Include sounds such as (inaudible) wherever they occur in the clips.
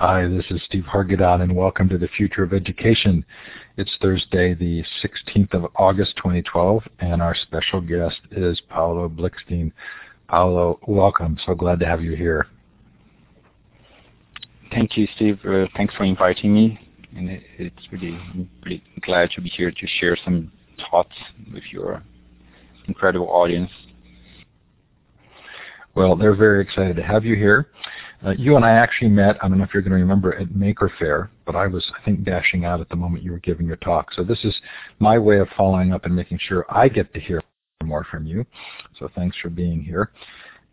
Hi, this is Steve Hargadon, and welcome to the Future of Education. It's Thursday, the 16th of August, 2012, and our special guest is Paulo Blikstein. Paulo, welcome. So glad to have you here. Thank you, Steve. Uh, thanks for inviting me, and it, it's really, really glad to be here to share some thoughts with your incredible audience. Well, they're very excited to have you here. Uh, you and I actually met, I don't know if you're going to remember, at Maker Faire, but I was, I think, dashing out at the moment you were giving your talk. So this is my way of following up and making sure I get to hear more from you. So thanks for being here.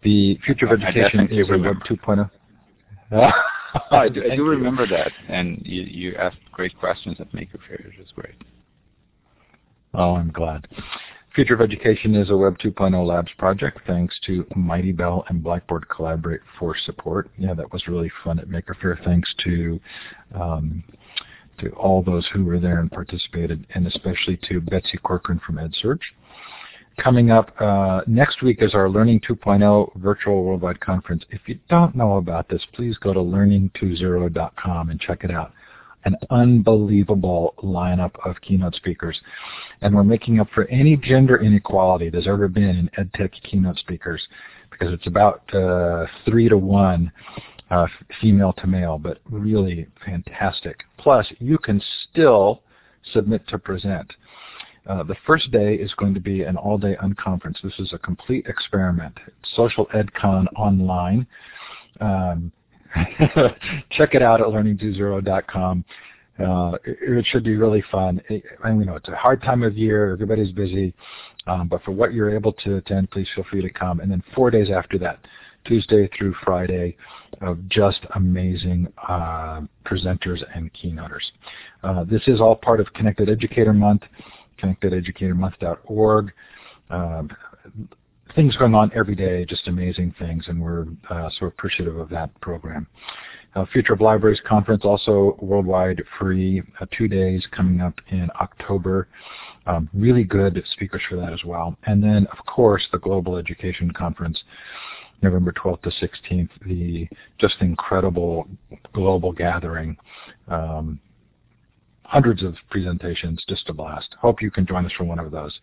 The Future of Education is a Web 2.0. (laughs) I do, I do (laughs) remember that, and you, you asked great questions at Maker Faire, which was great. Oh, I'm glad. Future of Education is a Web 2.0 Labs project thanks to Mightybell and Blackboard Collaborate for support. Yeah, that was really fun at Maker Faire. Thanks to um, to all those who were there and participated, and especially to Betsy Corcoran from EdSurge. Coming up uh, next week is our Learning 2.0 Virtual Worldwide Conference. If you don't know about this, please go to learning20.com and check it out an unbelievable lineup of keynote speakers. And we're making up for any gender inequality there's ever been in EdTech keynote speakers because it's about uh, three to one uh, female to male, but really fantastic. Plus, you can still submit to present. Uh, the first day is going to be an all-day unconference. This is a complete experiment. Social EdCon online. Um, check it out at learning20.com. Uh, it, should be really fun. I you know, it's a hard time of year. Everybody's busy. Um, but for what you're able to attend, please feel free to come. And then four days after that, Tuesday through Friday, of just amazing uh, presenters and keynoters. Uh, this is all part of Connected Educator Month, connectededucatormonth.org. things going on every day, just amazing things, and we're uh, so appreciative of that program. Uh, Future of Libraries Conference, also worldwide free, uh, two days coming up in October. Um, really good speakers for that as well. And then, of course, the Global Education Conference, November 12th to 16th, the just incredible global gathering. Um, hundreds of presentations, just a blast. Hope you can join us for one of those.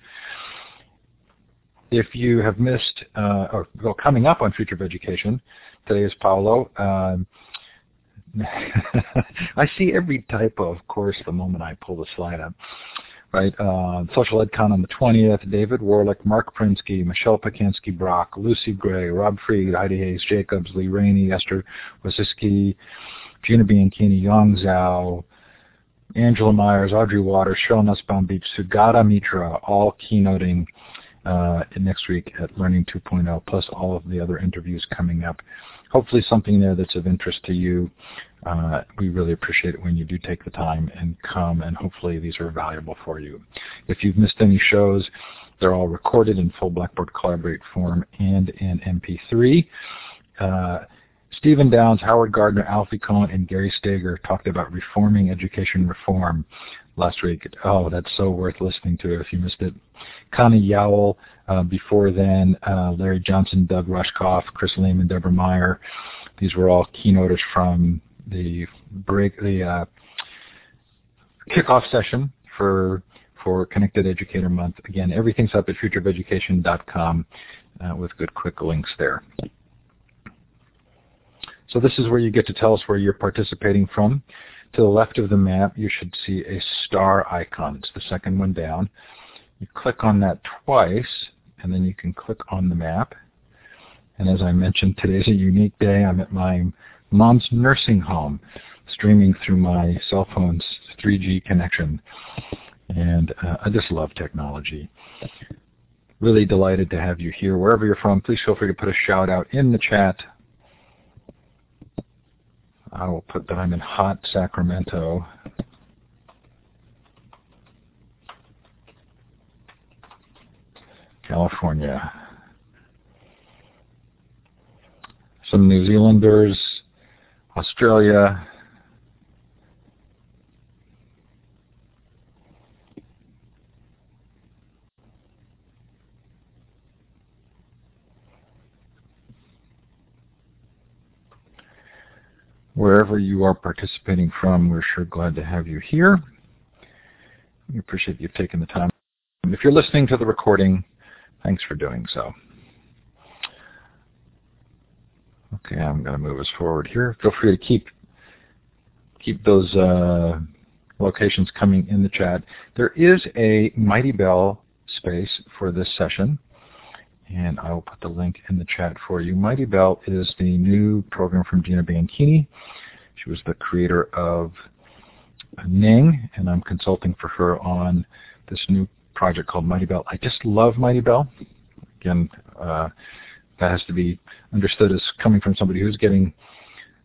If you have missed, uh, or well, coming up on Future of Education, today is Paulo. Um, (laughs) I see every typo, of course, the moment I pull the slide up. Right, uh, Social EdCon on the 20th, David Warlick, Marc Prensky, Michelle Pacansky Brock, Lucy Gray, Rob Freed, Heidi Hayes Jacobs, Lee Rainie, Esther Wojcicki, Gina Bianchini, Yong Zhao, Angela Maiers, Audrey Watters, Cheryl Nussbaum Beach, Sugata Mitra, all keynoting uh, next week at Learning 2.0, plus all of the other interviews coming up. Hopefully something there that's of interest to you. Uh, we really appreciate it when you do take the time and come, and hopefully these are valuable for you. If you've missed any shows, they're all recorded in full Blackboard Collaborate form and in MP3. Uh, Stephen Downes, Howard Gardner, Alfie Kohn, and Gary Stager talked about reforming education reform last week. Oh, that's so worth listening to if you missed it. Connie Yowell, uh, before then, uh, Larry Johnson, Doug Rushkoff, Chris Lehmann, Deborah Meier. These were all keynoters from the break, the uh, kickoff session for for Connected Educator Month. Again, everything's up at futureofeducation.com uh, with good quick links there. So this is where you get to tell us where you're participating from. To the left of the map, you should see a star icon. It's the second one down. You click on that twice, and then you can click on the map. And as I mentioned, today's a unique day. I'm at my mom's nursing home, streaming through my cell phone's 3G connection. And uh, I just love technology. Really delighted to have you here. Wherever you're from, please feel free to put a shout out in the chat I will put that I'm in hot Sacramento. California. Some New Zealanders, Australia, wherever you are participating from, we're sure glad to have you here. We appreciate you taking the time. If you're listening to the recording, thanks for doing so. Okay, I'm going to move us forward here. Feel free to keep keep those uh, locations coming in the chat. There is a Mightybell space for this session, and I will put the link in the chat for you. Mightybell is the new program from Gina Bianchini. She was the creator of Ning, and I'm consulting for her on this new project called Mightybell. I just love Mightybell. Again, uh, that has to be understood as coming from somebody who's getting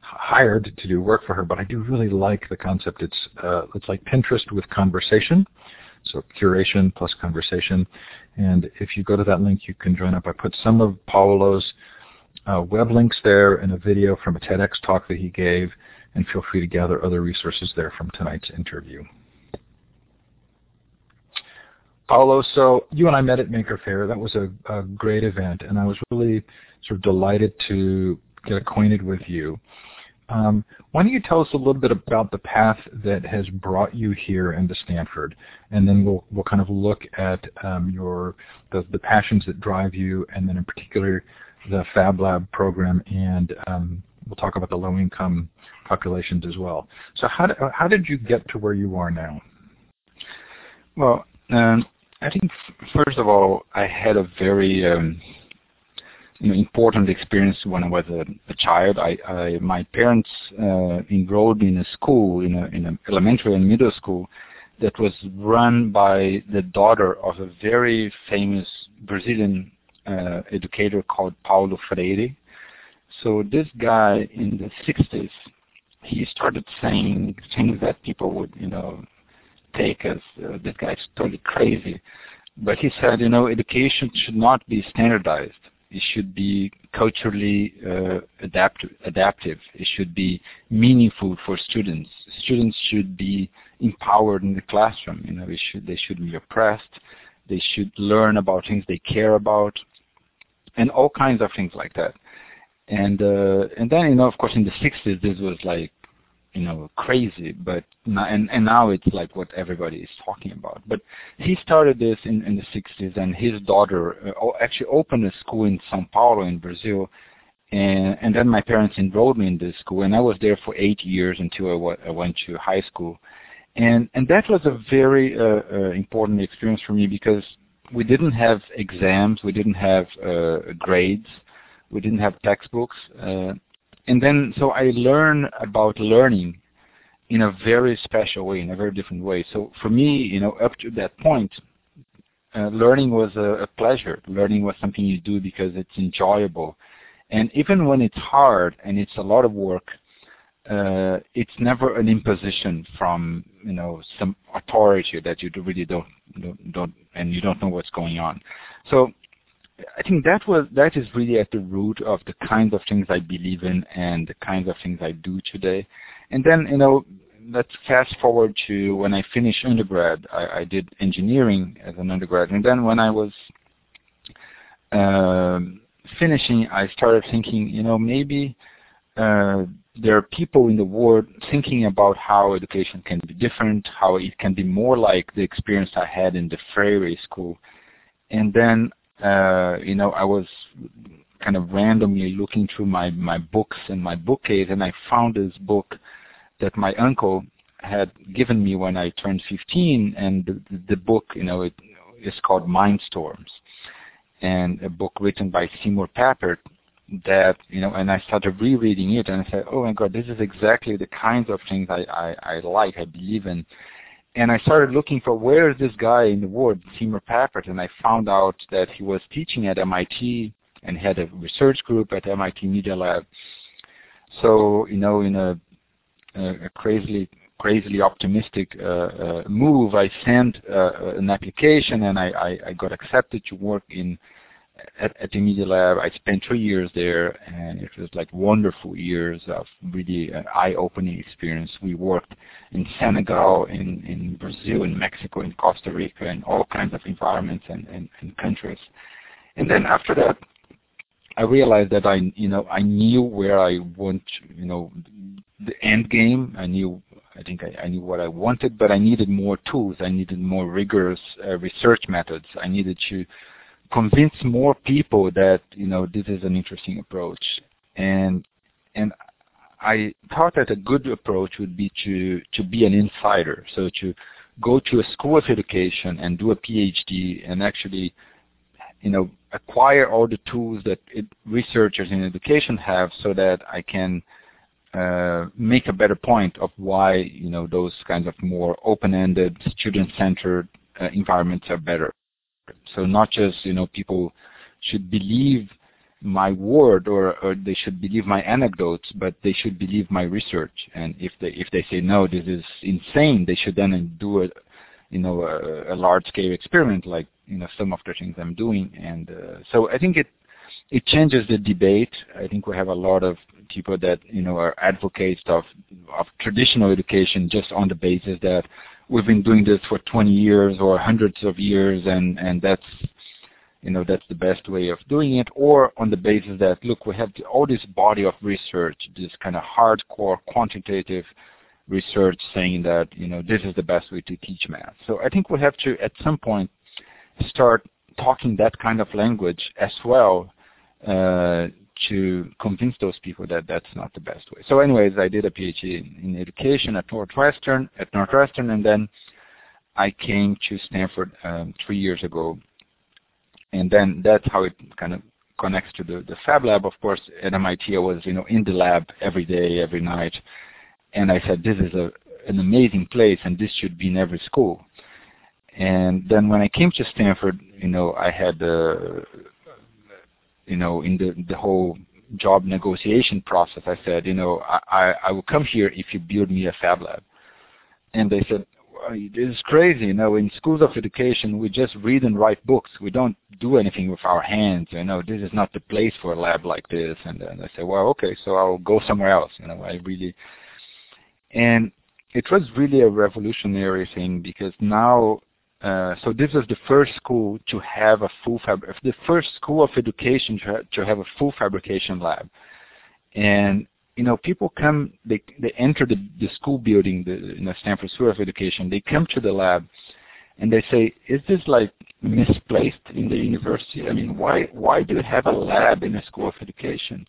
hired to do work for her, but I do really like the concept. It's uh, it's like Pinterest with conversation, so curation plus conversation. And if you go to that link, you can join up. I put some of Paulo's uh, web links there and a video from a TEDx talk that he gave, and feel free to gather other resources there from tonight's interview. Paulo, so you and I met at Maker Faire. That was a, a great event, and I was really sort of delighted to get acquainted with you. Um, why don't you tell us a little bit about the path that has brought you here into Stanford, and then we'll we'll kind of look at um, your the, the passions that drive you, and then in particular the Fab Lab program, and um, we'll talk about the low income populations as well. So how did, how did you get to where you are now? Well, um, I think first of all, I had a very um, you know, important experience when I was a, a child. I, I, my parents uh, enrolled me in a school, in a, in an elementary and middle school, that was run by the daughter of a very famous Brazilian uh, educator called Paulo Freire. So this guy in the 60s, he started saying things that people would, you know, take as uh, this guy's totally crazy. But he said, you know, education should not be standardized it should be culturally uh, adapt adaptive. It should be meaningful for students. Students should be empowered in the classroom. You know, should, they shouldn't be oppressed. They should learn about things they care about, and all kinds of things like that. And uh, and then you know, of course, in the 60s, this was like you know crazy but and and now it's like what everybody is talking about. But he started this in in the 60s and his daughter uh, actually opened a school in São Paulo in Brazil and and then my parents enrolled me in this school and I was there for 8 years until I, w- I went to high school. And and that was a very uh, uh, important experience for me because we didn't have exams we didn't have uh, grades we didn't have textbooks uh, and then so I learn about learning in a very special way, in a very different way. So for me, you know, up to that point, uh, learning was a, a pleasure. Learning was something you do because it's enjoyable. And even when it's hard and it's a lot of work, uh, it's never an imposition from you know some authority that you really don't, don't don't and you don't know what's going on. So I think that was that is really at the root of the kinds of things I believe in and the kinds of things I do today. And then you know, let's fast forward to when I finished undergrad. I, I did engineering as an undergrad, and then when I was um, finishing, I started thinking, you know, maybe uh, there are people in the world thinking about how education can be different, how it can be more like the experience I had in the Freire School. And then uh, you know, I was kind of randomly looking through my, my books and my bookcase, and I found this book that my uncle had given me when I turned 15, and the, the book, you know, it is called Mindstorms, and a book written by Seymour Papert that, you know, and I started rereading it, and I said, oh my God, this is exactly the kinds of things I, I, I like, I believe in and I started looking for where is this guy in the world, Seymour Papert, and I found out that he was teaching at MIT and had a research group at MIT Media Lab. So, you know, in a, a crazily crazily optimistic uh, uh, move, I sent uh, an application and I, I, I got accepted to work in at, at the Media Lab. I spent three years there, and it was like wonderful years of really uh, eye-opening experience. We worked in Senegal, in, in Brazil, in Mexico, in Costa Rica, in all kinds of environments and, and, and countries. And then after that, I realized that I, you know, I knew where I want, you know, the end game. I knew I think I, I, knew what I wanted, but I needed more tools. I needed more rigorous uh, research methods. I needed to convince more people that you know this is an interesting approach. And and I thought that a good approach would be to to be an insider. So to go to a school of education and do a PhD and actually you know acquire all the tools that it, researchers in education have so that I can uh, make a better point of why you know those kinds of more open-ended, student-centered uh, environments are better. So not just you know people should believe my word or, or they should believe my anecdotes, but they should believe my research. And if they if they say no, this is insane, they should then do a you know a, a large-scale experiment like you know some of the things I'm doing. And uh, so I think it it changes the debate. I think we have a lot of people that you know are advocates of of traditional education just on the basis that we've been doing this for 20 years or hundreds of years, and and that's you know that's the best way of doing it, or on the basis that look we have all this body of research, this kind of hardcore quantitative research saying that you know this is the best way to teach math. So I think we have to at some point start talking that kind of language as well uh, to convince those people that that's not the best way. So anyways, I did a PhD in, in education at Northwestern, at Northwestern, and then I came to Stanford um, three years ago. And then that's how it kind of connects to the, the Fab Lab. Of course, at MIT, I was you know in the lab every day, every night, and I said this is a an amazing place, and this should be in every school. And then when I came to Stanford, you know, I had uh, you know, in the, the whole job negotiation process, I said, you know, I, I will come here if you build me a fab lab. And they said, well, this is crazy. You know, in schools of education, we just read and write books. We don't do anything with our hands. You know, this is not the place for a lab like this. And then I said, well, okay, so I'll go somewhere else. You know, I really, and it was really a revolutionary thing because now uh, so this was the first school to have a full fab, the first school of education to, ha to have a full fabrication lab. And you know, people come, they they enter the, the school building, the you know, Stanford School of Education. They come to the lab, and they say, "Is this like misplaced in the university? I mean, why why do you have a lab in a school of education?"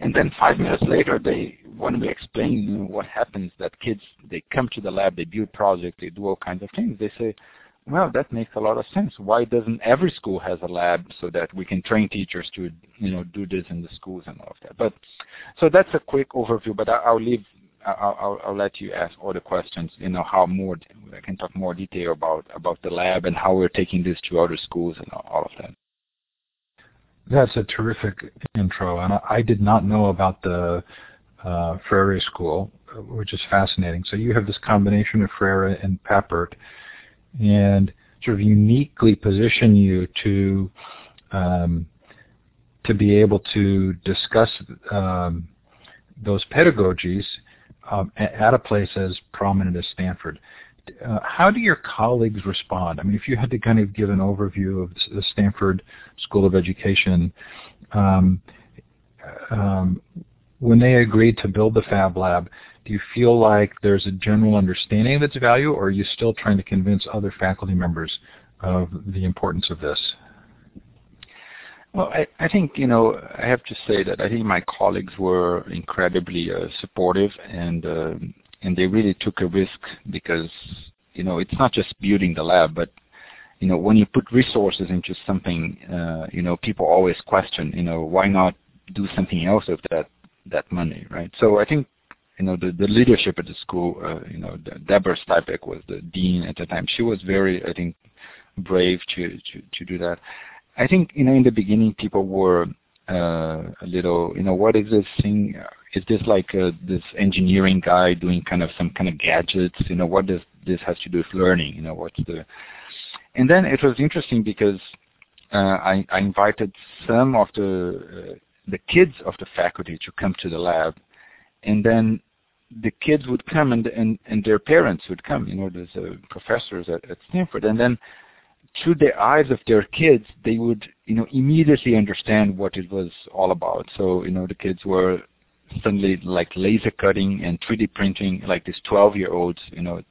And then five minutes later, they when we explain what happens. That kids they come to the lab, they build projects, they do all kinds of things. They say, well, that makes a lot of sense. Why doesn't every school has a lab so that we can train teachers to, you know, do this in the schools and all of that? But so that's a quick overview. But I, will leave. I'll, I'll, I'll, let you ask all the questions. You know, how more I can talk more detail about about the lab and how we're taking this to other schools and all of that. That's a terrific intro, and I, did not know about the uh, Freire School, which is fascinating. So you have this combination of Freire and Papert and sort of uniquely position you to um, to be able to discuss um, those pedagogies um, at a place as prominent as Stanford. Uh, how do your colleagues respond? I mean, if you had to kind of give an overview of the Stanford School of Education, um, um, when they agreed to build the Fab Lab, do you feel like there's a general understanding of its value, or are you still trying to convince other faculty members of the importance of this? Well, I, I think, you know, I have to say that I think my colleagues were incredibly uh, supportive and uh, and they really took a risk because, you know, it's not just building the lab, but you know, when you put resources into something, uh, you know, people always question, you know, why not do something else with that that money, right? So I think you know, the, the leadership at the school, uh, you know, Deborah Stipek was the dean at the time. She was very, I think, brave to, to, to do that. I think, you know, in the beginning people were uh, a little, you know, what is this thing? Is this like uh, this engineering guy doing kind of some kind of gadgets? You know, what does this has to do with learning? You know, what's the... And then it was interesting because uh, I, I invited some of the uh, the kids of the faculty to come to the lab and then the kids would come and, and, and their parents would come, you know, there's uh, professors at, at Stanford, and then through the eyes of their kids, they would, you know, immediately understand what it was all about. So, you know, the kids were suddenly like laser cutting and 3D printing, like these 12-year-olds, you know,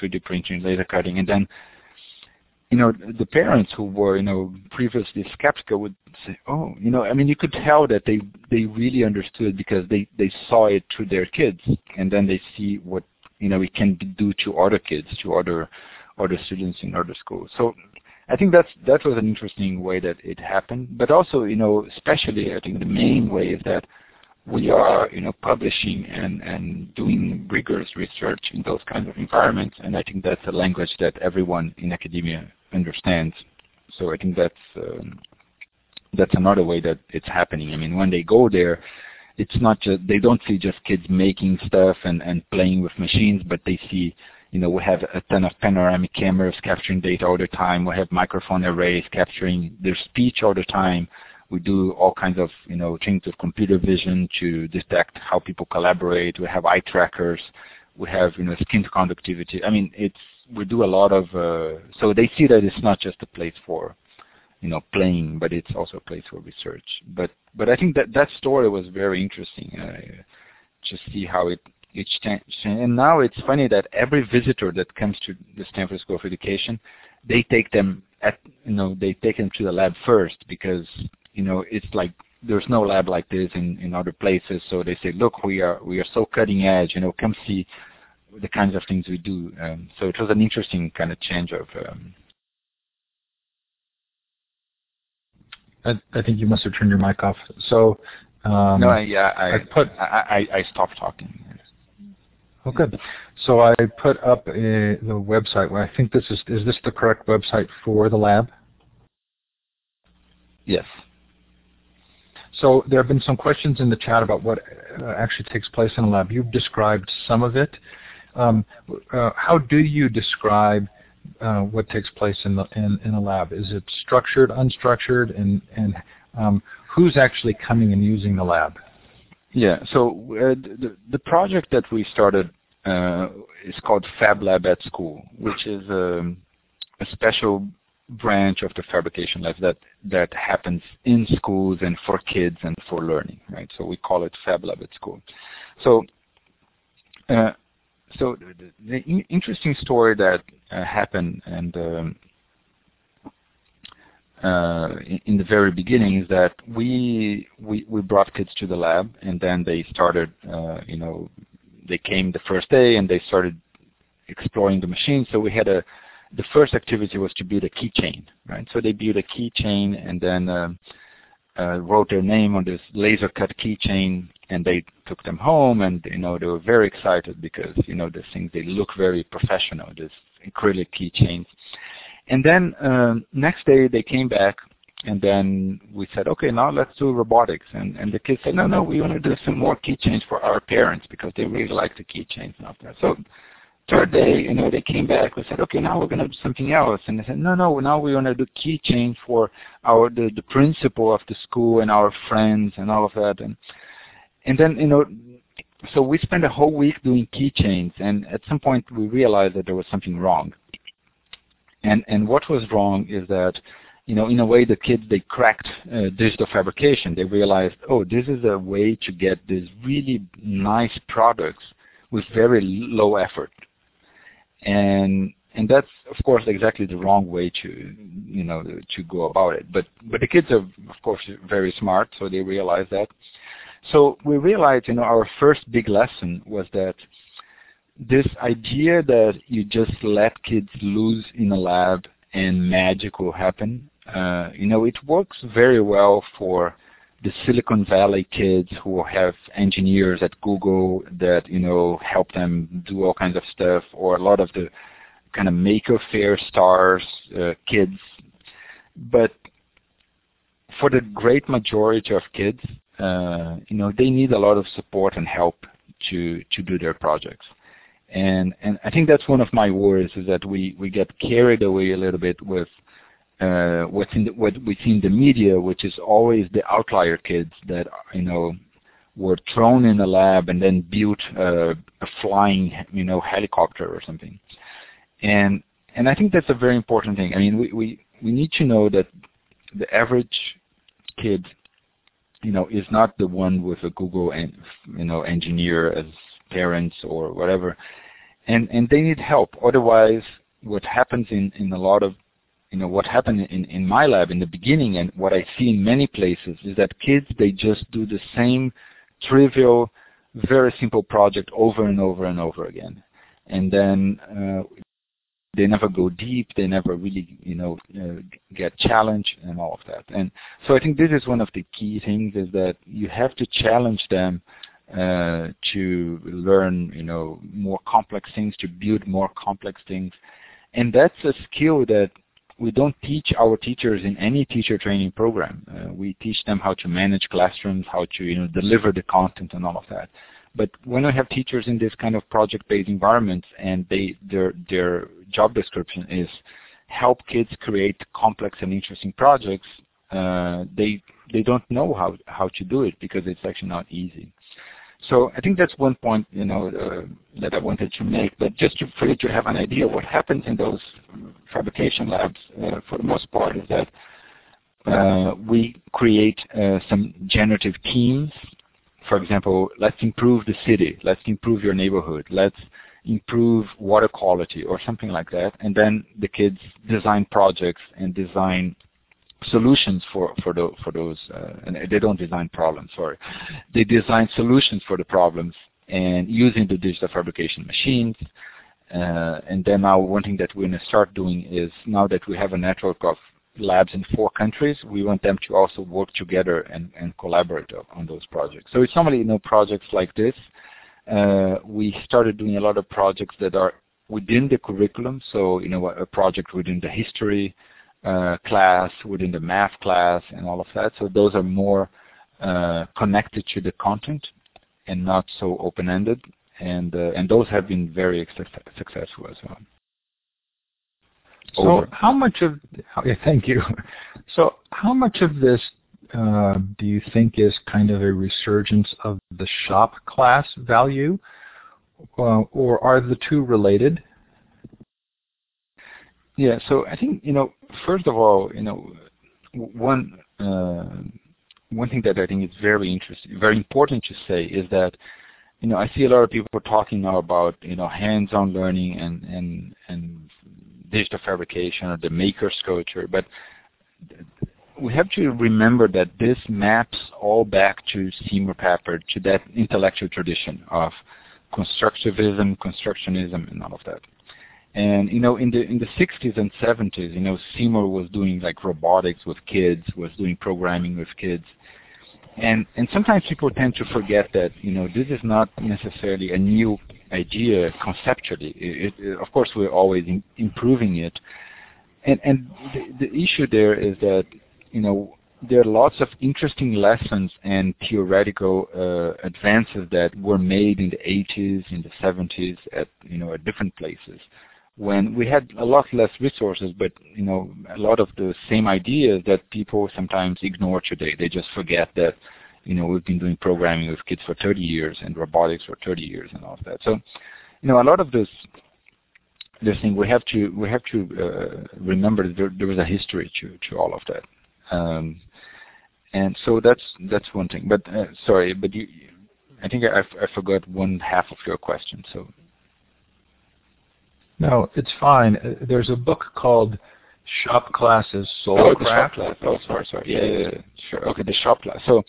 3D printing, laser cutting, and then you know, the parents who were, you know, previously skeptical would say, "Oh, you know, I mean, you could tell that they they really understood because they they saw it through their kids, and then they see what you know it can do to other kids, to other other students in other schools." So I think that's that was an interesting way that it happened, but also, you know, especially I think the main way is that we are, you know, publishing and, and doing rigorous research in those kinds of environments, and I think that's a language that everyone in academia understands. So I think that's um, that's another way that it's happening. I mean, when they go there, it's not just they don't see just kids making stuff and and playing with machines, but they see, you know, we have a ton of panoramic cameras capturing data all the time. We have microphone arrays capturing their speech all the time we do all kinds of you know things with computer vision to detect how people collaborate. We have eye trackers. We have you know skin conductivity. I mean, it's we do a lot of uh, so they see that it's not just a place for you know playing, but it's also a place for research. But but I think that that story was very interesting. Uh, to see how it it changed. And now it's funny that every visitor that comes to the Stanford School of Education, they take them at you know they take them to the lab first because you know, it's like there's no lab like this in, in other places. So they say, look, we are we are so cutting edge. You know, come see the kinds of things we do. Um, so it was an interesting kind of change of. Um, I, I think you must have turned your mic off. So. Um, no, yeah, I, I put I, I, I stopped talking. Oh, good. So I put up a, the website. Well, I think this is is this the correct website for the lab? Yes. So there have been some questions in the chat about what uh, actually takes place in a lab. You've described some of it. Um, uh, how do you describe uh, what takes place in, the, in, in, a lab? Is it structured, unstructured, and, and um, who's actually coming and using the lab? Yeah, so uh, the, the project that we started uh, is called Fab Lab at School, which is um, a special branch of the fabrication lab that that happens in schools and for kids and for learning, right? So we call it Fab Lab at school. So, uh, so the, the in interesting story that uh, happened and um, uh, in, in, the very beginning is that we, we we brought kids to the lab and then they started, uh, you know, they came the first day and they started exploring the machine. So we had a the first activity was to build a keychain, right? So they built a keychain and then uh, uh, wrote their name on this laser cut keychain, and they took them home, and you know they were very excited because you know the things they look very professional, this acrylic keychains. And then uh, next day they came back, and then we said, okay, now let's do robotics. And and the kids said, no, no, we want to do some more keychains for our parents because they really like the keychains and. So third day, you know, they came back. We said, okay, now we're going to do something else. And they said, no, no, now we're going to do keychains for our the, the principal of the school and our friends and all of that. And and then, you know, so we spent a whole week doing keychains. And at some point, we realized that there was something wrong. And and what was wrong is that, you know, in a way, the kids they cracked uh, digital fabrication. They realized, oh, this is a way to get these really nice products with very low effort and and that's of course exactly the wrong way to you know to go about it. But but the kids are of course very smart so they realize that. So we realized you know our first big lesson was that this idea that you just let kids loose in a lab and magic will happen uh, you know it works very well for the Silicon Valley kids who have engineers at Google that you know help them do all kinds of stuff, or a lot of the kind of Maker Faire stars uh, kids. But for the great majority of kids, uh, you know, they need a lot of support and help to to do their projects. And and I think that's one of my worries is that we we get carried away a little bit with uh, what's in the, what we see in the media, which is always the outlier kids that you know were thrown in a lab and then built uh, a flying you know helicopter or something. And and I think that's a very important thing. I mean, we we, we need to know that the average kid you know, is not the one with a Google and you know engineer as parents or whatever, and and they need help. Otherwise, what happens in in a lot of you know what happened in in my lab in the beginning and what I see in many places is that kids they just do the same trivial, very simple project over and over and over again, and then uh, they never go deep, they never really, you know, uh, get challenged and all of that. And so I think this is one of the key things is that you have to challenge them uh, to learn, you know, more complex things, to build more complex things. And that's a skill that we don't teach our teachers in any teacher training program. Uh, we teach them how to manage classrooms, how to, you know, deliver the content and all of that. But when I have teachers in this kind of project-based environments and they their their job description is help kids create complex and interesting projects, uh, they they don't know how how to do it because it's actually not easy. So I think that's one point you know uh, that I wanted to make. But just to, for you to have an idea, what happens in those fabrication labs, uh, for the most part, is that uh, we create uh, some generative themes for example, let's improve the city, let's improve your neighborhood, let's improve water quality or something like that. And then the kids design projects and design solutions for for, the, for those. Uh, and they don't design problems. Sorry, they design solutions for the problems and using the digital fabrication machines. Uh, and then now one thing that we're going to start doing is now that we have a network of labs in four countries, we want them to also work together and, and collaborate on those projects. So it's normally you know projects like this. Uh, we started doing a lot of projects that are within the curriculum. So you know a project within the history uh, class, within the math class, and all of that. So those are more uh, connected to the content and not so open-ended. And uh, and those have been very successful as well. So Over. how much of yeah, thank you. (laughs) So how much of this uh, do you think is kind of a resurgence of the shop class value, uh, or are the two related? Yeah, so I think you know, first of all, you know, one uh, one thing that I think is very interesting, very important to say is that you know I see a lot of people talking now about you know hands-on learning and and and digital fabrication or the maker culture, but we have to remember that this maps all back to Seymour Papert, to that intellectual tradition of constructivism, constructionism, and all of that. And you know, in the in the 60s and 70s, you know, Seymour was doing like robotics with kids, was doing programming with kids, and and sometimes people tend to forget that you know this is not necessarily a new idea conceptually. It, it, of course, we're always in, improving it, and and the, the issue there is that you know there are lots of interesting lessons and theoretical uh, advances that were made in the 80s, in the 70s, at you know at different places, when we had a lot less resources, but you know a lot of the same ideas that people sometimes ignore today. They just forget that you know, we've been doing programming with kids for 30 years and robotics for 30 years and all of that. So, you know, a lot of this this thing we have to we have to uh, remember there, there was a history to to all of that. Um, and so that's that's one thing. But uh, sorry, but you, I think I, I forgot one half of your question. So. No, it's fine. Uh, there's a book called Shop Classes Soul oh, Craft. Shop class. Oh, sorry, sorry. Yeah, yeah, yeah, sure. Okay, the shop class. So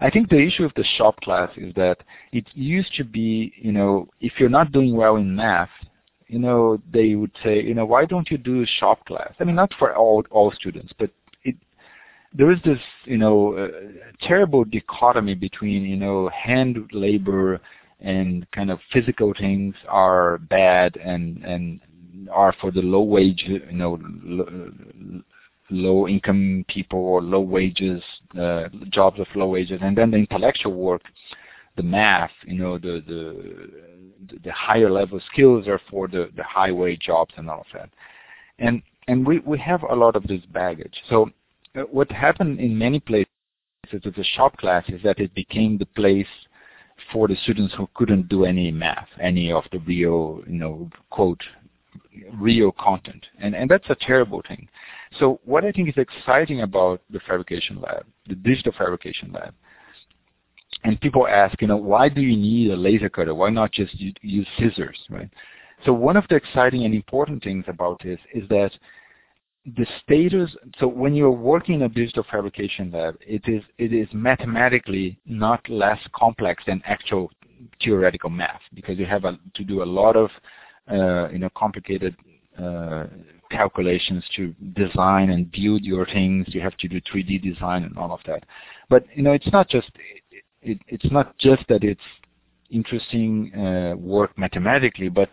I think the issue of the shop class is that it used to be, you know, if you're not doing well in math, you know, they would say, you know, why don't you do shop class? I mean, not for all all students, but it there is this, you know, uh, terrible dichotomy between, you know, hand labor and kind of physical things are bad and and are for the low wage, you know, low income people or low wages, uh, jobs of low wages, and then the intellectual work, the math, you know, the the the higher level skills are for the the high wage jobs and all of that, and and we we have a lot of this baggage. So uh, what happened in many places with the shop class is that it became the place for the students who couldn't do any math, any of the real, you know, quote real content. And, and that's a terrible thing. So what I think is exciting about the fabrication lab, the digital fabrication lab, and people ask, you know, why do you need a laser cutter? Why not just use scissors, right? So one of the exciting and important things about this is that the status, so when you're working in a digital fabrication lab, it is, it is mathematically not less complex than actual theoretical math because you have a, to do a lot of uh, you know, complicated uh, calculations to design and build your things. You have to do 3D design and all of that. But you know, it's not just it, it's not just that it's interesting uh, work mathematically, but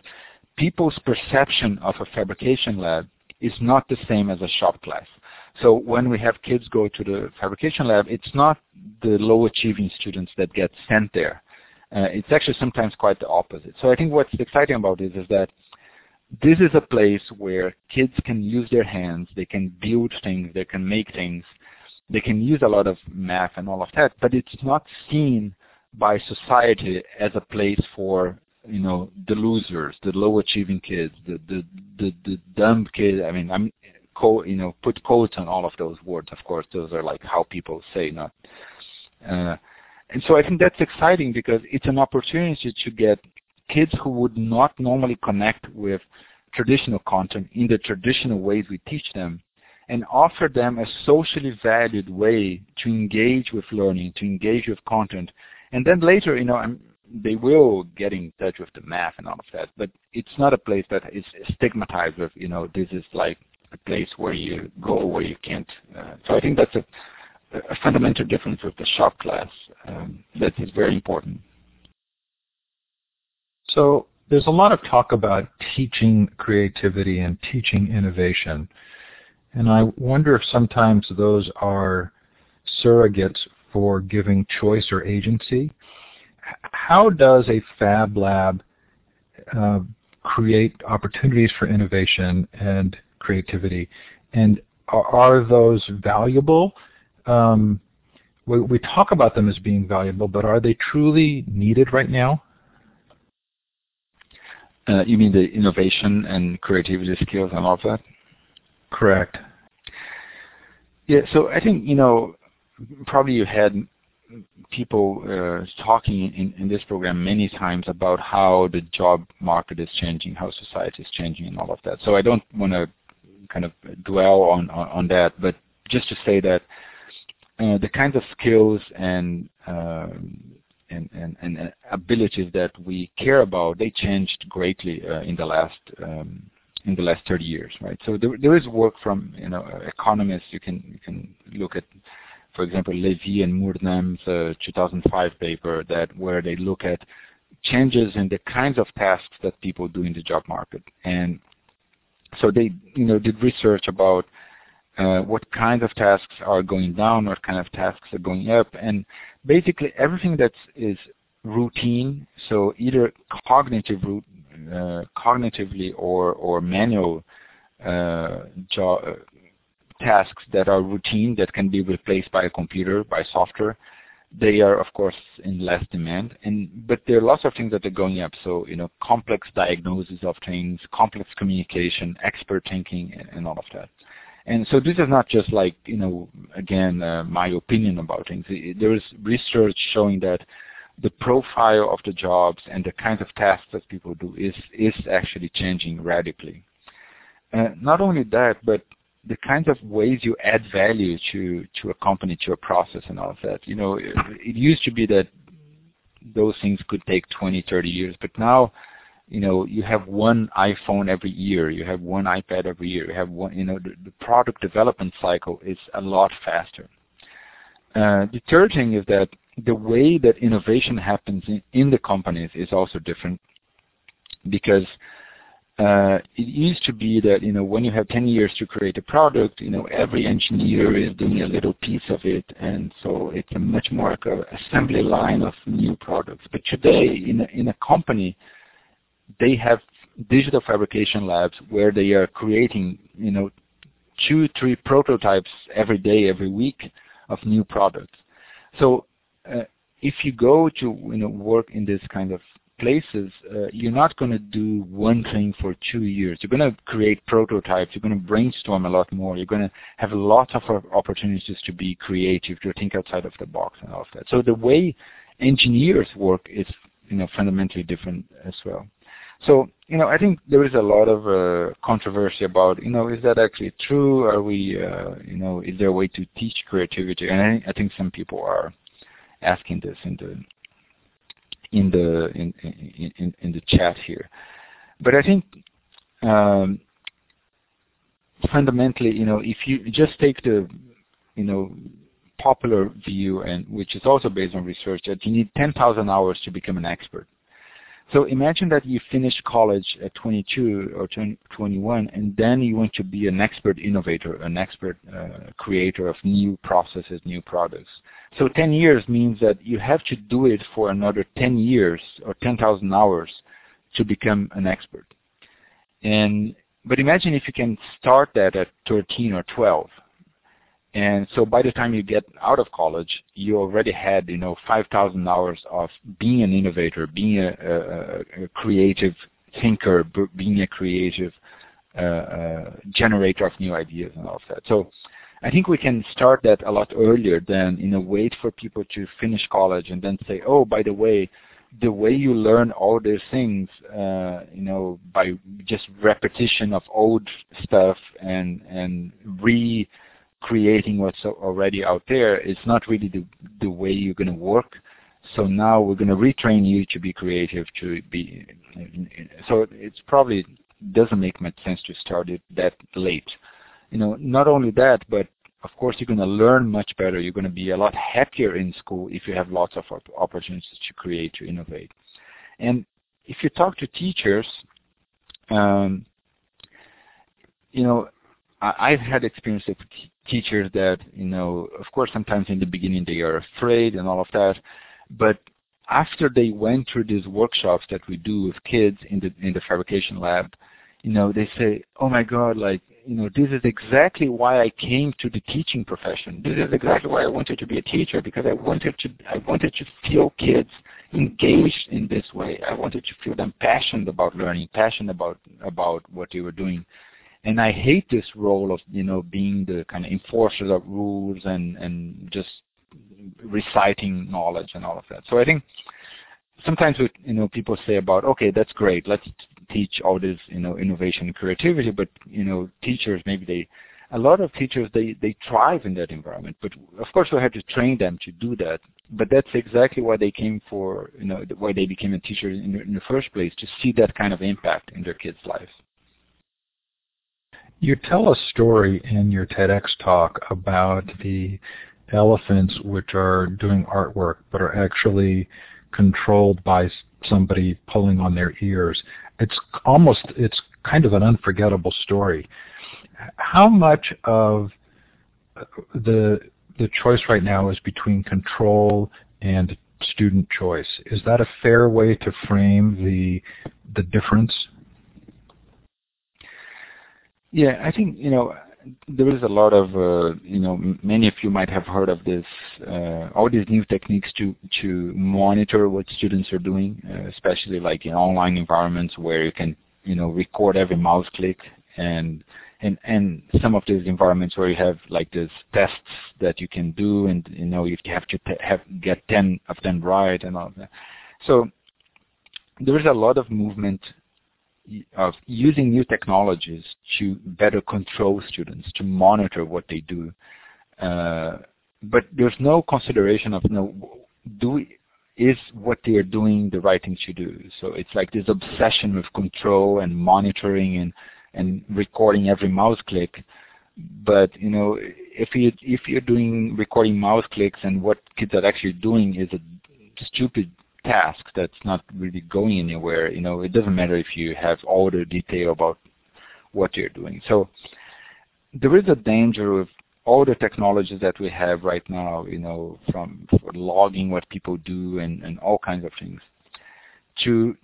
people's perception of a fabrication lab is not the same as a shop class. So when we have kids go to the fabrication lab, it's not the low achieving students that get sent there. Uh, it's actually sometimes quite the opposite. So I think what's exciting about this is that this is a place where kids can use their hands, they can build things, they can make things, they can use a lot of math and all of that, but it's not seen by society as a place for you know the losers, the low achieving kids, the the the, the dumb kids. I mean, I'm co you know put quotes on all of those words. Of course, those are like how people say, not. Uh, and so I think that's exciting because it's an opportunity to get kids who would not normally connect with traditional content in the traditional ways we teach them and offer them a socially valued way to engage with learning, to engage with content. And then later, you know, I'm, they will get in touch with the math and all of that, but it's not a place that is stigmatized with, you know, this is like a place where you go where you can't. Uh, so I think that's a, a fundamental difference with the shop class um, that is very important. So there's a lot of talk about teaching creativity and teaching innovation. And I wonder if sometimes those are surrogates for giving choice or agency. How does a fab lab uh, create opportunities for innovation and creativity? And are, are those valuable? Um, we, we talk about them as being valuable, but are they truly needed right now? Uh, you mean the innovation and creativity skills and all of that? Correct. Yeah, so I think, you know, probably you had people uh, talking in, in this program many times about how the job market is changing, how society is changing and all of that. So I don't want to kind of dwell on, on, on that, but just to say that uh, the kinds of skills and, uh, and, and, and, abilities that we care about, they changed greatly uh, in the last um, in the last 30 years, right? So there, there is work from you know economists. You can you can look at, for example, Levy and Murnane's uh, 2005 paper that where they look at changes in the kinds of tasks that people do in the job market, and so they you know did research about uh, what kinds of tasks are going down, what kind of tasks are going up, and basically everything that is routine, so either cognitive uh, cognitively or, or manual uh, job, tasks that are routine that can be replaced by a computer, by software, they are of course in less demand. And but there are lots of things that are going up. So you know, complex diagnosis of things, complex communication, expert thinking, and, and all of that. And so this is not just like you know, again, uh, my opinion about things. There is research showing that the profile of the jobs and the kinds of tasks that people do is is actually changing radically. Uh, not only that, but the kinds of ways you add value to to a company, to a process, and all of that. You know, it, it used to be that those things could take 20, 30 years, but now, you know, you have one iPhone every year, you have one iPad every year, you have one. You know, the, the product development cycle is a lot faster. Uh, the third thing is that the way that innovation happens in, in the companies is also different because uh, it used to be that you know when you have 10 years to create a product, you know every engineer is doing a little piece of it, and so it's a much more like a assembly line of new products. But today, in a, in a company, they have digital fabrication labs where they are creating you know two, three prototypes every day, every week of new products. So uh, if you go to you know work in this kind of places, uh, you're not going to do one thing for two years. You're going to create prototypes. You're going to brainstorm a lot more. You're going to have a lot of opportunities to be creative, to think outside of the box and all of that. So the way engineers work is, you know, fundamentally different as well. So, you know, I think there is a lot of uh, controversy about, you know, is that actually true? Are we, uh, you know, is there a way to teach creativity? And I, I think some people are asking this in the in the in in, in the chat here. But I think um, fundamentally, you know, if you just take the, you know, popular view, and which is also based on research, that you need 10,000 hours to become an expert. So imagine that you finish college at 22 or 20, 21, and then you want to be an expert innovator, an expert uh, creator of new processes, new products. So 10 years means that you have to do it for another 10 years or 10,000 hours to become an expert. And but imagine if you can start that at 13 or 12 and so by the time you get out of college, you already had, you know, 5,000 hours of being an innovator, being a, a, a creative thinker, being a creative uh, uh, generator of new ideas and all of that. So I think we can start that a lot earlier than, you know, wait for people to finish college and then say, oh, by the way, the way you learn all these things, uh, you know, by just repetition of old stuff and and re creating what's already out there is not really the, the way you're going to work. So now we're going to retrain you to be creative, to be, so it's probably doesn't make much sense to start it that late. You know, not only that, but of course you're going to learn much better. You're going to be a lot happier in school if you have lots of opportunities to create, to innovate. And if you talk to teachers, um, you know, I've had experience with teachers that, you know, of course, sometimes in the beginning they are afraid and all of that, but after they went through these workshops that we do with kids in the in the fabrication lab, you know, they say, "Oh my God, like, you know, this is exactly why I came to the teaching profession. This is exactly why I wanted to be a teacher because I wanted to I wanted to feel kids engaged in this way. I wanted to feel them passionate about learning, passionate about about what they were doing." And I hate this role of you know being the kind of enforcer of rules and and just reciting knowledge and all of that. So I think sometimes we, you know people say about okay that's great. Let's teach all this you know innovation and creativity. But you know teachers maybe they a lot of teachers they they thrive in that environment. But of course we have to train them to do that. But that's exactly why they came for you know why they became a teacher in, in the first place to see that kind of impact in their kids lives you tell a story in your TEDx talk about the elephants which are doing artwork but are actually controlled by somebody pulling on their ears. It's almost, it's kind of an unforgettable story. How much of uh, the the choice right now is between control and student choice. Is that a fair way to frame the the difference? Yeah, I think you know there is a lot of uh, you know many of you might have heard of this uh, all these new techniques to to monitor what students are doing, uh, especially like in online environments where you can you know record every mouse click and and and some of these environments where you have like these tests that you can do and you know you have to have get 10 of them right and all that. So there is a lot of movement of using new technologies to better control students, to monitor what they do. Uh, but there's no consideration of, you know, do we, is what they are doing the right thing to do? So it's like this obsession with control and monitoring and, and recording every mouse click. But you know, if you if you're doing recording mouse clicks and what kids are actually doing is a stupid task that's not really going anywhere, you know, it doesn't matter if you have all the detail about what you're doing. So there is a danger with all the technologies that we have right now, you know, from logging what people do and, and all kinds of things. To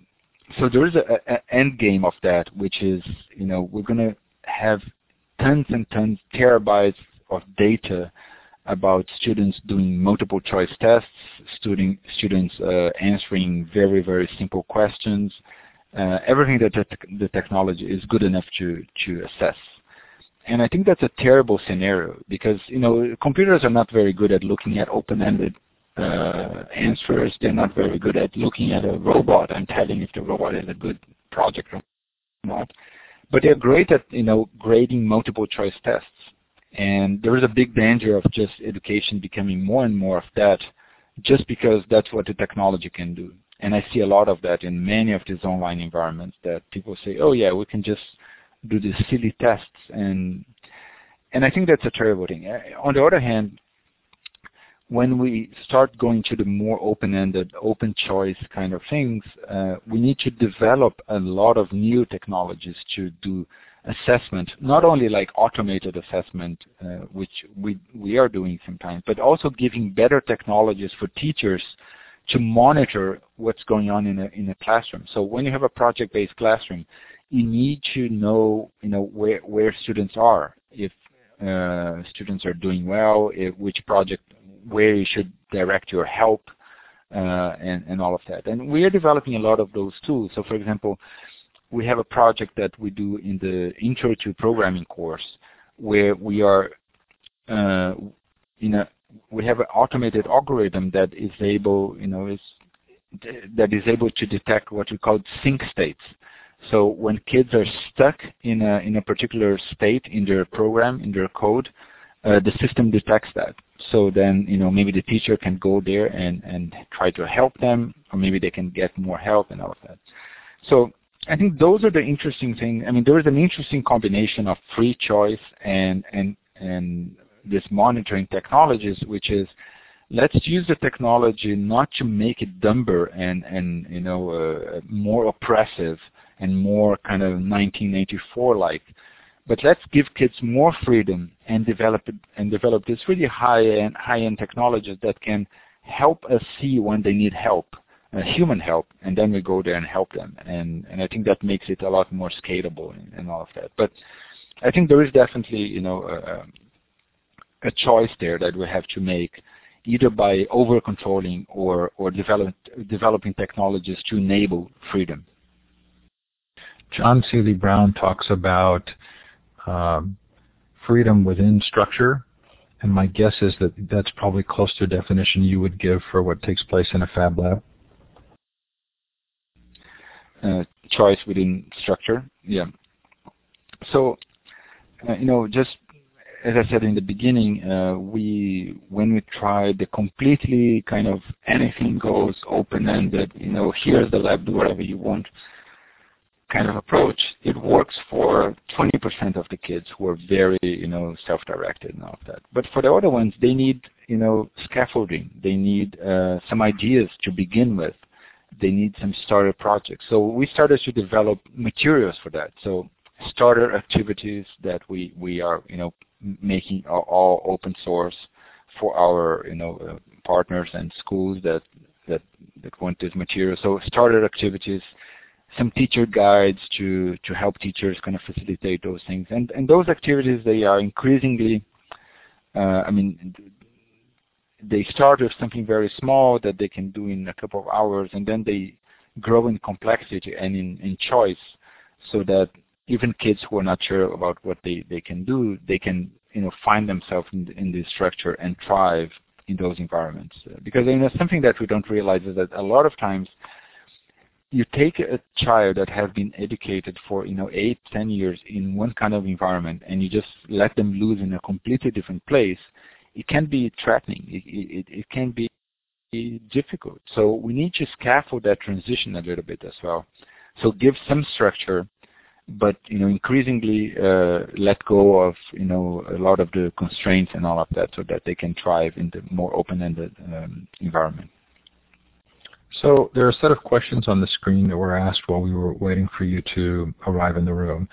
so there is an end game of that, which is, you know, we're going to have tons and tons, terabytes of data about students doing multiple choice tests, student, students uh, answering very, very simple questions, uh, everything that the, the, technology is good enough to, to assess. And I think that's a terrible scenario because, you know, computers are not very good at looking at open-ended uh, answers. They're not very good at looking at a robot and telling if the robot is a good project or not. But they're great at, you know, grading multiple choice tests. And there is a big danger of just education becoming more and more of that just because that's what the technology can do. And I see a lot of that in many of these online environments that people say, oh yeah, we can just do these silly tests. And, and I think that's a terrible thing. Uh, on the other hand, when we start going to the more open-ended, open choice kind of things, uh, we need to develop a lot of new technologies to do assessment, not only like automated assessment, uh, which we, we are doing sometimes, but also giving better technologies for teachers to monitor what's going on in a, in a classroom. So when you have a project-based classroom, you need to know, you know, where, where students are, if uh, students are doing well, if, which project, where you should direct your help, uh, and, and all of that. And we are developing a lot of those tools. So for example, we have a project that we do in the Intro to Programming course where we are uh, in a we have an automated algorithm that is able, you know, is that is able to detect what we call sink states. So when kids are stuck in a in a particular state in their program, in their code, uh, the system detects that. So then, you know, maybe the teacher can go there and and try to help them, or maybe they can get more help and all of that. So I think those are the interesting things. I mean, there is an interesting combination of free choice and and and this monitoring technologies, which is let's use the technology not to make it dumber and and you know uh, more oppressive and more kind of 1984 like, but let's give kids more freedom and develop and develop this really high end high end technologies that can help us see when they need help uh, human help, and then we go there and help them. And and I think that makes it a lot more scalable and, and all of that. But I think there is definitely you know a, a choice there that we have to make, either by over controlling or or develop, developing technologies to enable freedom. John Seely Brown talks about um, freedom within structure and my guess is that that's probably close to a definition you would give for what takes place in a fab lab. Uh, choice within structure. Yeah. So, uh, you know, just as I said in the beginning, uh, we when we tried the completely kind of anything goes open-ended, you know, here's the lab, do whatever you want kind of approach, it works for 20% of the kids who are very, you know, self-directed and all of that. But for the other ones, they need, you know, scaffolding. They need uh, some ideas to begin with they need some starter projects. So we started to develop materials for that. So starter activities that we, we are, you know, making all open source for our, you know, uh, partners and schools that, that, that want this material. So starter activities, some teacher guides to, to help teachers kind of facilitate those things. And, and those activities, they are increasingly, uh, I mean, they start with something very small that they can do in a couple of hours, and then they grow in complexity and in, in choice so that even kids who are not sure about what they, they can do, they can you know find themselves in, in this structure and thrive in those environments. Because you know, something that we don't realize is that a lot of times you take a child that has been educated for you know eight, ten years in one kind of environment, and you just let them loose in a completely different place it can be threatening. It, it, it can be difficult. So we need to scaffold that transition a little bit as well. So give some structure, but you know increasingly uh, let go of you know a lot of the constraints and all of that, so that they can thrive in the more open-ended um, environment. So there are a set of questions on the screen that were asked while we were waiting for you to arrive in the room.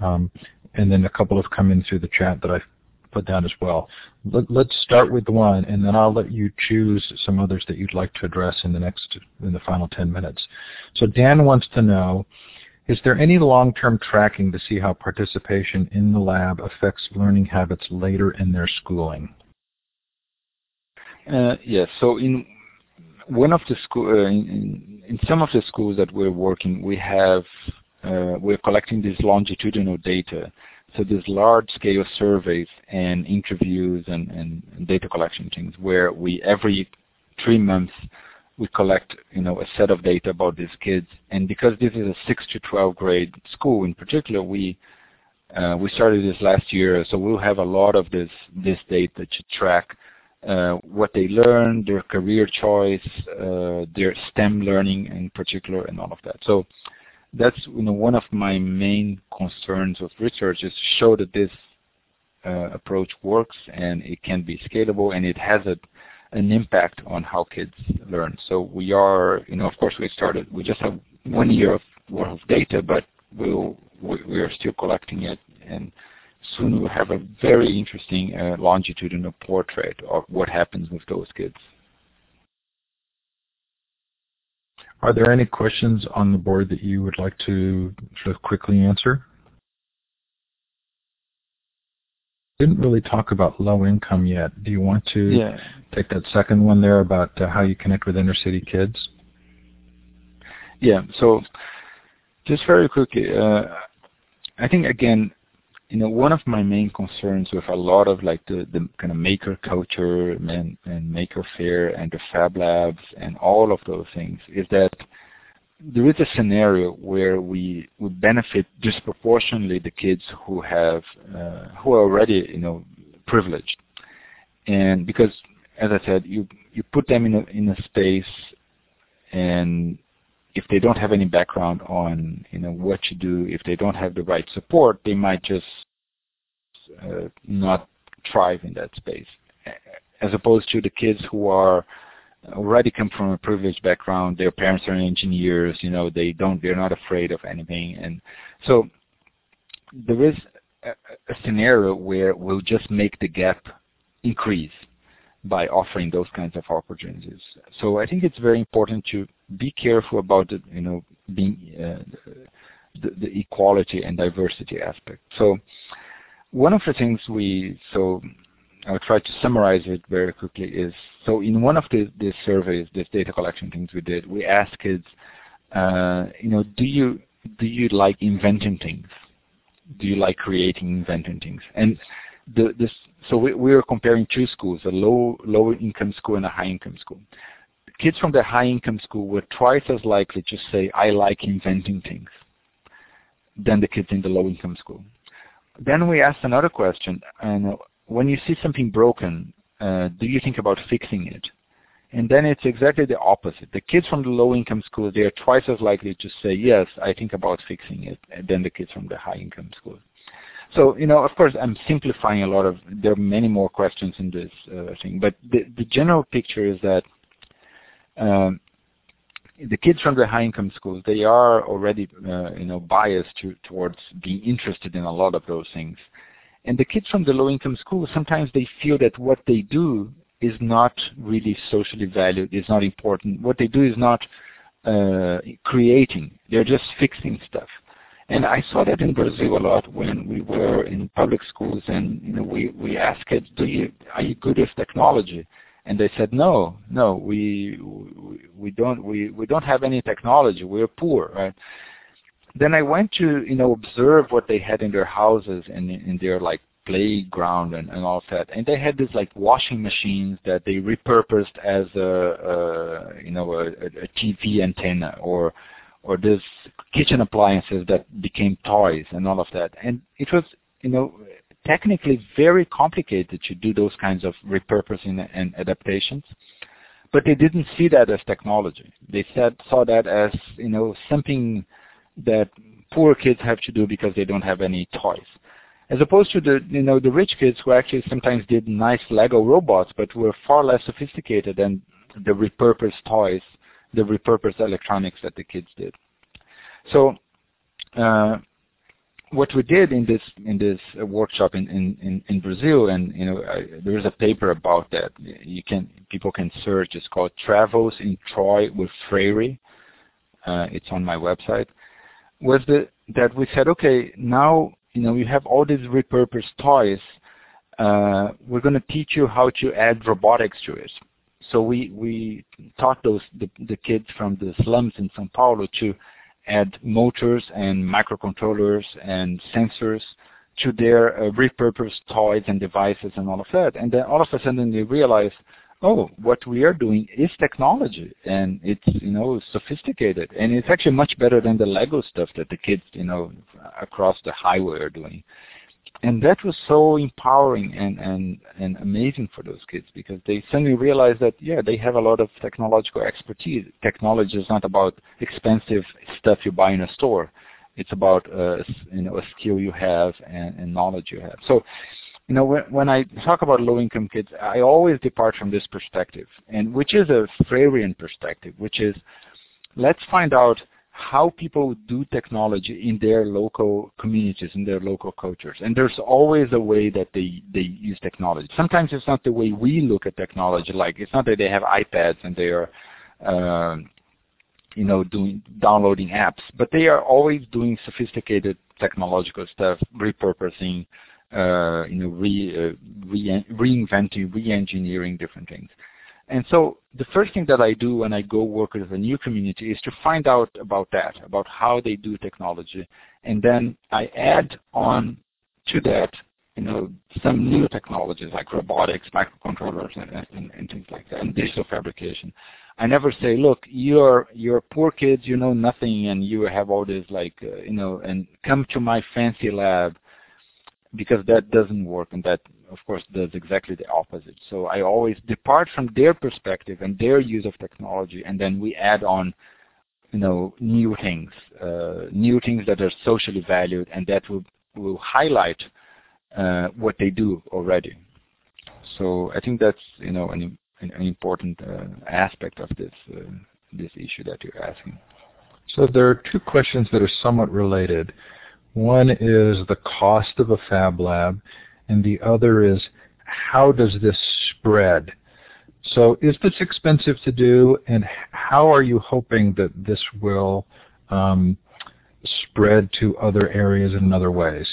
Um, and then a couple have come in through the chat that I put down as well. Let, us start with one, and then I'll let you choose some others that you'd like to address in the next, in the final 10 minutes. So Dan wants to know, is there any long-term tracking to see how participation in the lab affects learning habits later in their schooling? Uh, yes. So in one of the school, uh, in, in, some of the schools that we're working, we have uh, we're collecting this longitudinal data. So these large-scale surveys and interviews and, and, data collection things, where we every three months we collect you know a set of data about these kids, and because this is a six to 12 grade school in particular, we uh, we started this last year, so we'll have a lot of this this data to track uh, what they learn, their career choice, uh, their STEM learning in particular, and all of that. So that's you know one of my main concerns of research is to show that this uh, approach works and it can be scalable and it has a, an impact on how kids learn. So we are, you know, of course we started, we just have one year of worth of data, but we'll, we, are still collecting it and soon we'll have a very interesting uh, longitudinal portrait of what happens with those kids. Are there any questions on the board that you would like to sort of quickly answer? didn't really talk about low income yet. Do you want to yeah. take that second one there about uh, how you connect with inner city kids? Yeah. So just very quickly, uh, I think again, you know, one of my main concerns with a lot of like the, the kind of maker culture and, and Maker Faire and the fab labs and all of those things is that there is a scenario where we would benefit disproportionately the kids who have uh, who are already you know privileged. And because as I said you you put them in a in a space and if they don't have any background on you know what to do, if they don't have the right support, they might just uh, not thrive in that space. As opposed to the kids who are already come from a privileged background, their parents are engineers, you know, they don't, they're not afraid of anything, and so there is a, a scenario where we'll just make the gap increase by offering those kinds of opportunities. So I think it's very important to be careful about the, you know, being uh, the, the, equality and diversity aspect. So one of the things we, so I'll try to summarize it very quickly is, so in one of the, the surveys, this data collection things we did, we asked kids, uh, you know, do you, do you like inventing things? Do you like creating, inventing things? And the, this, so we, we were comparing two schools, a low, low income school and a high income school. Kids from the high income school were twice as likely to say, I like inventing things than the kids in the low income school. Then we asked another question, and when you see something broken, uh, do you think about fixing it? And then it's exactly the opposite. The kids from the low-income school, they are twice as likely to say, yes, I think about fixing it, than the kids from the high-income school. So, you know, of course, I'm simplifying a lot of, there are many more questions in this uh, thing, but the, the general picture is that um, the kids from the high-income schools, they are already, uh, you know, biased to, towards being interested in a lot of those things. And the kids from the low-income schools, sometimes they feel that what they do is not really socially valued, is not important. What they do is not uh, creating. They're just fixing stuff. And I saw that in Brazil a lot when we were in public schools and you know we, we asked kids, do you are you good with technology? And they said, no, no, we we don't we, we don't have any technology. We're poor, right? Then I went to you know observe what they had in their houses and in their like playground and, and all that. And they had these like washing machines that they repurposed as a, a you know a, a TV antenna or or this kitchen appliances that became toys and all of that. And it was you know technically very complicated to do those kinds of repurposing and adaptations. But they didn't see that as technology. They said saw that as you know something that poor kids have to do because they don't have any toys. As opposed to the you know the rich kids who actually sometimes did nice Lego robots but were far less sophisticated than the repurposed toys, the repurposed electronics that the kids did. So uh, what we did in this in this workshop in, in, in, Brazil, and you know, I, there is a paper about that. You can people can search. It's called Travels in Troy with Freire. Uh, it's on my website. Was the that we said, okay, now you know you have all these repurposed toys. Uh, we're going to teach you how to add robotics to it. so we we taught those the, the kids from the slums in São Paulo to add motors and microcontrollers and sensors to their uh, repurposed toys and devices and all of that. And then all of a sudden they realize, oh, what we are doing is technology and it's, you know, sophisticated. And it's actually much better than the Lego stuff that the kids, you know, across the highway are doing. And that was so empowering and, and, and amazing for those kids because they suddenly realized that, yeah, they have a lot of technological expertise. Technology is not about expensive stuff you buy in a store it's about uh, you know a skill you have and, and knowledge you have. So, you know, when, when I talk about low-income kids, I always depart from this perspective, and which is a Freirean perspective, which is let's find out how people do technology in their local communities, in their local cultures. And there's always a way that they, they use technology. Sometimes it's not the way we look at technology, like it's not that they have iPads and they are uh, you know, doing downloading apps, but they are always doing sophisticated technological stuff, repurposing, uh, you know, re, uh, re, reinventing, re-engineering different things. And so the first thing that I do when I go work with a new community is to find out about that, about how they do technology. And then I add on to that, you know, some new technologies like robotics, microcontrollers, and, and, and things like that, and digital fabrication. I never say, look, you're you're poor kids, you know nothing, and you have all this like, uh, you know, and come to my fancy lab, because that doesn't work, and that of course does exactly the opposite. So I always depart from their perspective and their use of technology, and then we add on, you know, new things, uh, new things that are socially valued, and that will will highlight uh, what they do already. So I think that's you know an an, an important uh, aspect of this uh, this issue that you're asking. So there are two questions that are somewhat related. One is the cost of a fab lab, and the other is how does this spread? So is this expensive to do, and how are you hoping that this will um, spread to other areas in other ways?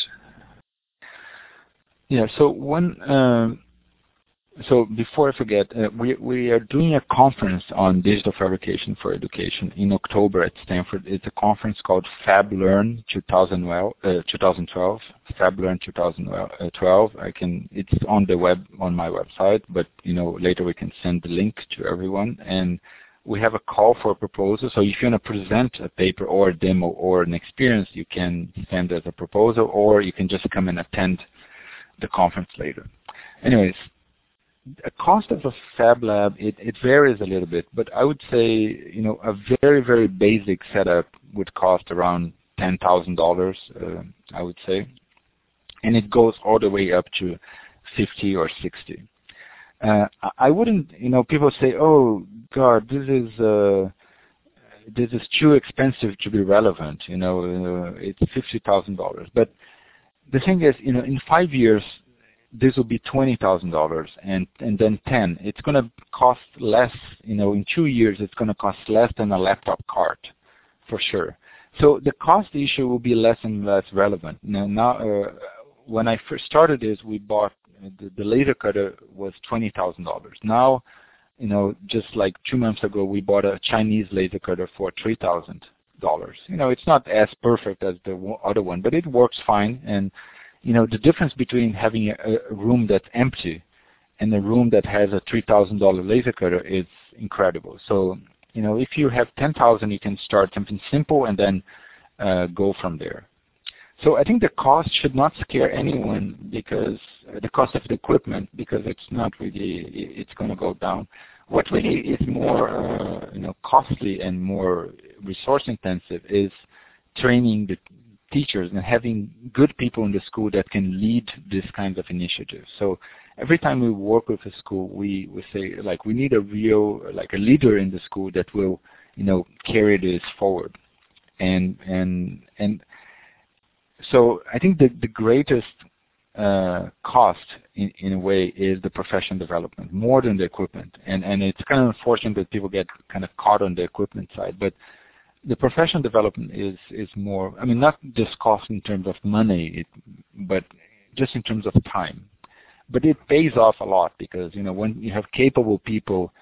Yeah, so one um, so before I forget, uh, we, we are doing a conference on digital fabrication for education in October at Stanford. It's a conference called FabLearn 2012, uh, 2012 FabLearn 2012. I can, it's on the web, on my website, but you know, later we can send the link to everyone. And we have a call for proposals. So if you want to present a paper or a demo or an experience, you can send as a proposal or you can just come and attend the conference later. Anyways, a cost of a fab lab, it, it varies a little bit, but I would say, you know, a very, very basic setup would cost around $10,000, uh, I would say. And it goes all the way up to 50 or 60. Uh, I wouldn't, you know, people say, oh, God, this is, uh, this is too expensive to be relevant, you know, uh, it's $50,000. But the thing is, you know, in five years, this will be twenty thousand dollars and and then ten. It's to cost less you know in two years it's to cost less than a laptop cart for sure. So the cost issue will be less and less relevant. Now, now uh, when i first started this we bought the, the laser cutter was twenty thousand dollars. Now you know just like two months ago we bought a chinese laser cutter for three thousand dollars. You know it's not as perfect as the other one but it works fine and you know, the difference between having a, a room that's empty and a room that has a $3,000 laser cutter is incredible. So, you know, if you have 10,000, you can start something simple and then uh, go from there. So I think the cost should not scare anyone because uh, the cost of the equipment because it's not really it's going to go down. What really is more uh, you know costly and more resource intensive is training the teachers and having good people in the school that can lead these kinds of initiatives. So every time we work with a school, we, we say like we need a real like a leader in the school that will you know carry this forward, and and and so I think the the greatest uh, cost in, in a way is the professional development more than the equipment, and and it's kind of unfortunate that people get kind of caught on the equipment side, but the professional development is is more. I mean, not just cost in terms of money, it, but just in terms of time. But it pays off a lot because you know when you have capable people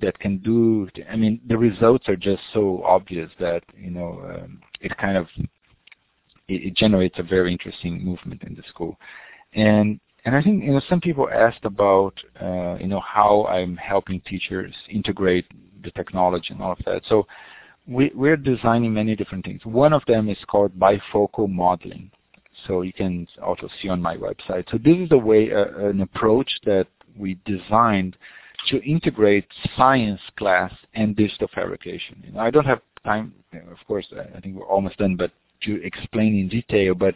that can do. I mean, the results are just so obvious that you know um, it kind of it, it generates a very interesting movement in the school, and and I think you know some people asked about uh, you know how I'm helping teachers integrate the technology and all of that. So we, we're designing many different things. One of them is called bifocal modeling. So you can also see on my website. So this is a way, uh, an approach that we designed to integrate science class and digital fabrication. You know, I don't have time, of course, I think we're almost done, but to explain in detail, but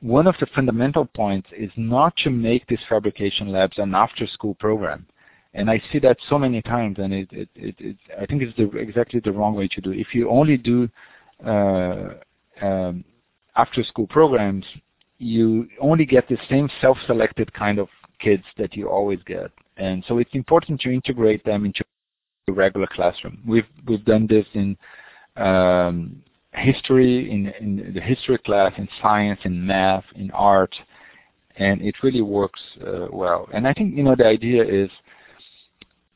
one of the fundamental points is not to make these fabrication labs an after-school program. And I see that so many times, and it, it, it, it I think it's the, exactly the wrong way to do. It. If you only do uh, um, after-school programs, you only get the same self-selected kind of kids that you always get. And so it's important to integrate them into the regular classroom. We've we've done this in um, history, in, in the history class, in science, in math, in art, and it really works uh, well. And I think you know the idea is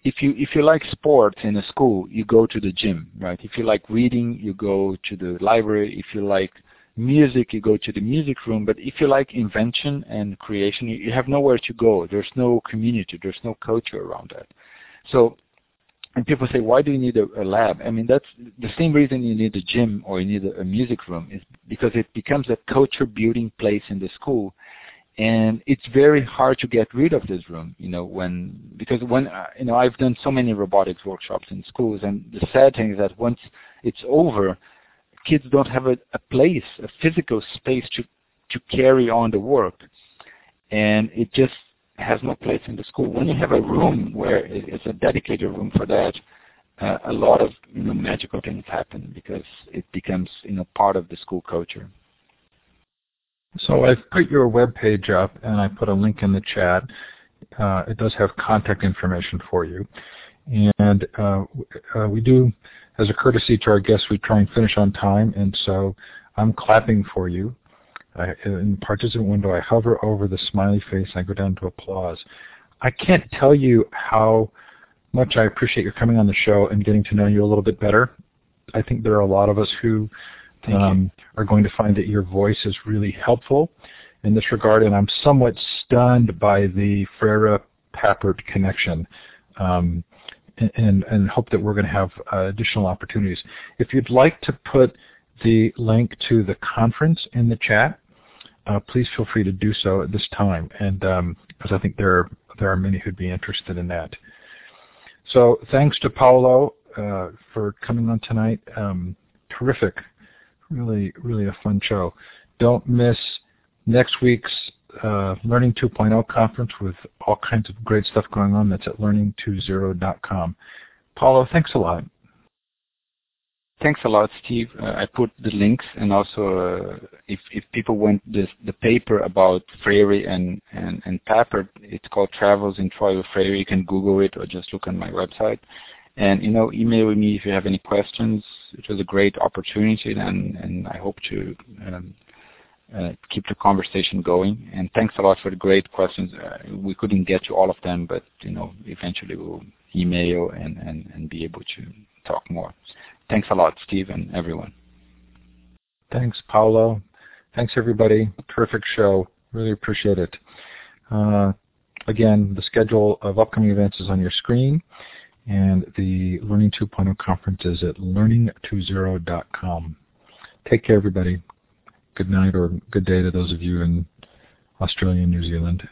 if you if you like sports in a school, you go to the gym, right? If you like reading, you go to the library. If you like music, you go to the music room. But if you like invention and creation, you, you have nowhere to go. There's no community. There's no culture around that. So and people say, why do you need a, a, lab? I mean, that's the same reason you need a gym or you need a, a music room is because it becomes a culture building place in the school. And it's very hard to get rid of this room, you know, when, because when, uh, you know, I've done so many robotics workshops in schools and the sad thing is that once it's over, kids don't have a, a place, a physical space to, to carry on the work. And it just has no place in the school. When you have a room where it's a dedicated room for that, uh, a lot of you know, magical things happen because it becomes you know part of the school culture. So I've put your web page up and I put a link in the chat. Uh, it does have contact information for you. And uh, uh, we do, as a courtesy to our guests, we try and finish on time. And so I'm clapping for you. I, in the participant window, I hover over the smiley face and I go down to applause. I can't tell you how much I appreciate your coming on the show and getting to know you a little bit better. I think there are a lot of us who um, are going to find that your voice is really helpful in this regard, and I'm somewhat stunned by the Freire Papert connection. Um, and, and, hope that we're going to have uh, additional opportunities. If you'd like to put the link to the conference in the chat, uh, please feel free to do so at this time, and um, because I think there are, there are many who'd be interested in that. So thanks to Paulo uh, for coming on tonight. Um, terrific, really, really a fun show. Don't miss next week's uh, Learning 2.0 conference with all kinds of great stuff going on. That's at learning20.com. Paulo, thanks a lot. Thanks a lot, Steve. Uh, I put the links and also uh, if, if people want this, the paper about Freire and, and, and Papert, it's called Travels in Troy Freire. You can Google it or just look on my website. And, you know, email me if you have any questions. It was a great opportunity and, and I hope to um, uh, keep the conversation going. And thanks a lot for the great questions. Uh, we couldn't get to all of them, but, you know, eventually we'll email and, and, and be able to talk more. Thanks a lot, Steve and everyone. Thanks, Paulo. Thanks, everybody. Terrific show. Really appreciate it. Uh, again, the schedule of upcoming events is on your screen, and the Learning 2.0 conference is at learning20.com. Take care, everybody. Good night or good day to those of you in Australia and New Zealand.